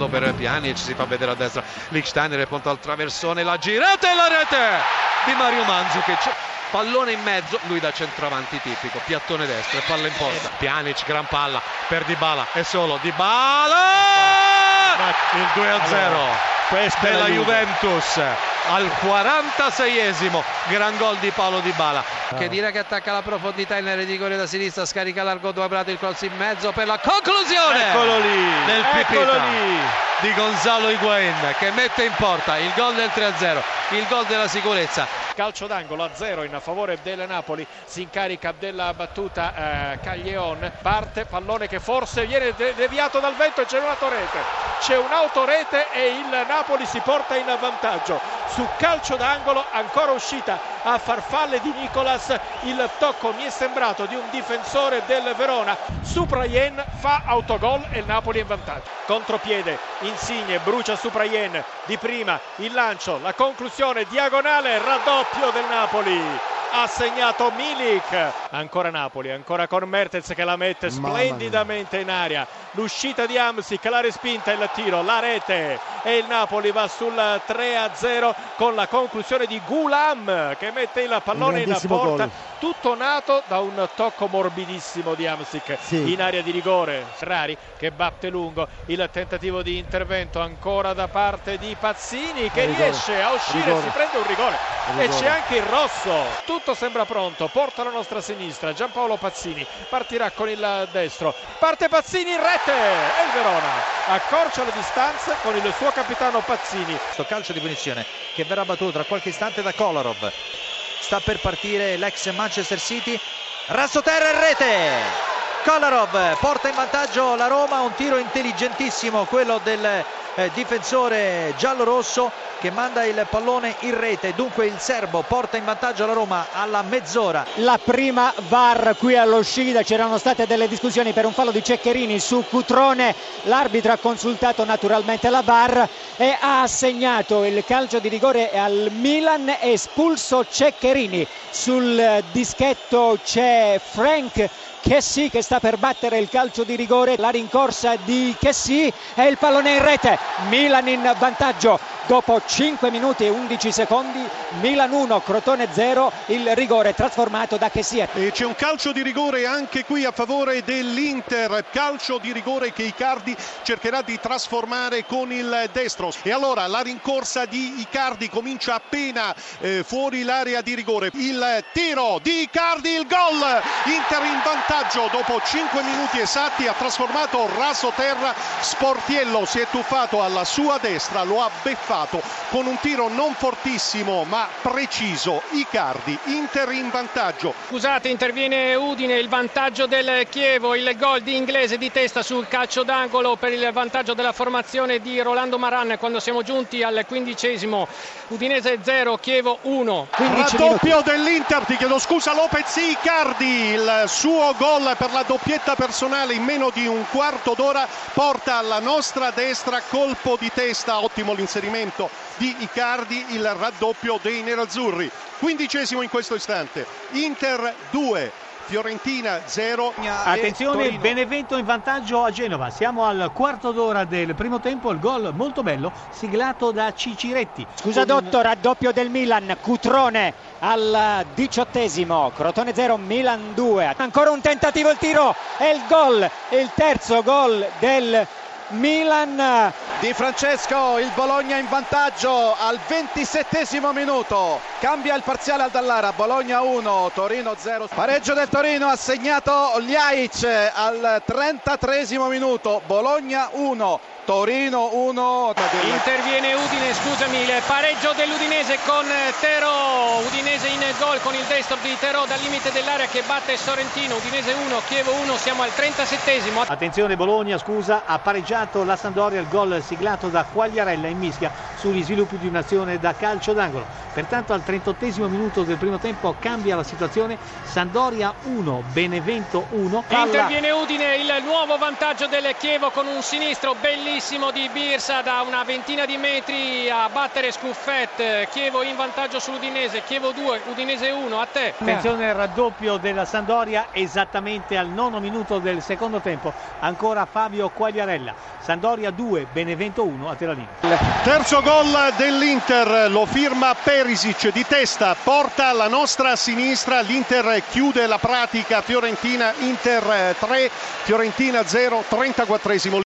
passato per Pjanic si fa vedere a destra Lichsteiner punta al traversone la girata e la rete di Mario Mandzukic pallone in mezzo, lui da centravanti tipico, piattone destro e palla in porta. Pjanic, gran palla per Dybala, è solo Dybala! Il 2-0 questa della Juventus al 46esimo gran gol di Paolo Di Bala. Che dire che attacca la profondità in rigore da sinistra scarica largo Duabrato il cross in mezzo per la conclusione eccolo lì. del eccolo lì. Di Gonzalo Higuain che mette in porta il gol del 3-0 il gol della sicurezza. Calcio d'angolo a zero in favore del Napoli si incarica della battuta eh, Caglion parte pallone che forse viene deviato dal vento e c'è un'autorete c'è un'autorete e il Napoli si porta in vantaggio. Su calcio d'angolo ancora uscita a farfalle di Nicolas il tocco mi è sembrato di un difensore del Verona. Supraien fa autogol e il Napoli è in vantaggio. Contropiede Insigne brucia Supraien di prima il lancio la conclusione diagonale raddoppio del Napoli ha segnato Milik ancora Napoli ancora con Mertens che la mette splendidamente in aria l'uscita di Amsic la respinta il tiro la rete e il Napoli va sul 3 a 0 con la conclusione di Gulam che mette il pallone in porta gol. tutto nato da un tocco morbidissimo di Amsic Sì. in area di rigore Ferrari che batte lungo il tentativo di intervento ancora da parte di Pazzini che Rigore. riesce a uscire Rigore. si prende un rigore e c'è anche il rosso. Tutto sembra pronto. Porta la nostra sinistra. Giampaolo Pazzini partirà con il destro. Parte Pazzini in rete. E il Verona accorcia le distanze con il suo capitano Pazzini. Questo calcio di punizione che verrà battuto tra qualche istante da Kolarov. Sta per partire l'ex Manchester City. Rassoterra in rete. Kolarov porta in vantaggio la Roma, un tiro intelligentissimo quello del eh, difensore giallorosso che manda il pallone in rete. Dunque il serbo porta in vantaggio la Roma alla mezz'ora. la prima VAR qui allo c'erano state delle discussioni per un fallo di Ceccherini su Cutrone l'arbitro ha consultato naturalmente la VAR e ha assegnato il calcio di rigore al Milan espulso Ceccherini sul dischetto c'è Frank Chessy che sta per battere il calcio di rigore la rincorsa di Chessy e il pallone in rete. Milan in vantaggio dopo 5 minuti e 11 secondi Milan 1 Crotone 0 il rigore trasformato da Chessy E c'è un calcio di rigore anche qui a favore dell'Inter, calcio di rigore che Icardi cercherà di trasformare con il destro. E allora la rincorsa di Icardi comincia appena eh, fuori l'area di rigore. Il tiro di Icardi, il gol! Inter in vantaggio dopo 5 minuti esatti ha trasformato raso terra. Sportiello si è tuffato alla sua destra, lo ha beffato con un tiro non fortissimo ma preciso. Icardi, Inter in vantaggio. Scusate, interviene Udine, il vantaggio del Chievo, il gol di inglese di testa sul calcio d'angolo per il vantaggio della formazione di Rolando Maran quando siamo giunti al quindicesimo. Udinese 0, Chievo 1. 15 minuti Raddoppio dell'Inter, ti chiedo scusa Lopez Icardi, il suo gol per la doppietta personale in meno di un quarto d'ora porta alla nostra destra colpo di testa, ottimo l'inserimento di Icardi, il raddoppio dei nerazzurri. Quindicesimo in questo istante, Inter 2, Fiorentina 0. Attenzione, Benevento in vantaggio a Genova. Siamo al quarto d'ora del primo tempo. Il gol molto bello, siglato da Ciciretti. Scusa Dotto, raddoppio del Milan, Cutrone al diciottesimo, Crotone 0, Milan 2. Ancora un tentativo, il tiro e il gol, il terzo gol del Milan. Di Francesco, il Bologna in vantaggio al 27 minuto. Cambia il parziale al Dallara, Bologna 1, Torino 0. Pareggio del Torino ha segnato Ljajic al 33 minuto. Bologna 1, Torino 1. Interviene Udine, scusami, il pareggio dell'Udinese con Terò. Udinese in gol con il destro di Terò dal limite dell'area che batte Sorrentino. Udinese 1, Chievo 1, siamo al 37esimo. Attenzione, Bologna, scusa, ha pareggiato la Sandoria. Il gol siglato da Quagliarella in mischia sugli sviluppi di un'azione da calcio d'angolo. Pertanto al 38 minuto del primo tempo cambia la situazione. Sandoria 1, Benevento 1. Interviene Udine, il nuovo vantaggio del Chievo con un sinistro bellissimo bellissimo di Birsa da una ventina di metri a battere Scuffet. Chievo in vantaggio sull'Udinese. Chievo 2, Udinese 1. A te. Attenzione al raddoppio della Sandoria esattamente al nono minuto del secondo tempo. Ancora Fabio Quagliarella. Sandoria 2, Benevento 1 a Telalino. Terzo gol dell'Inter, lo firma Perisic di testa, porta alla nostra sinistra, l'Inter chiude la pratica Fiorentina, Inter 3, Fiorentina 0, 34esimo.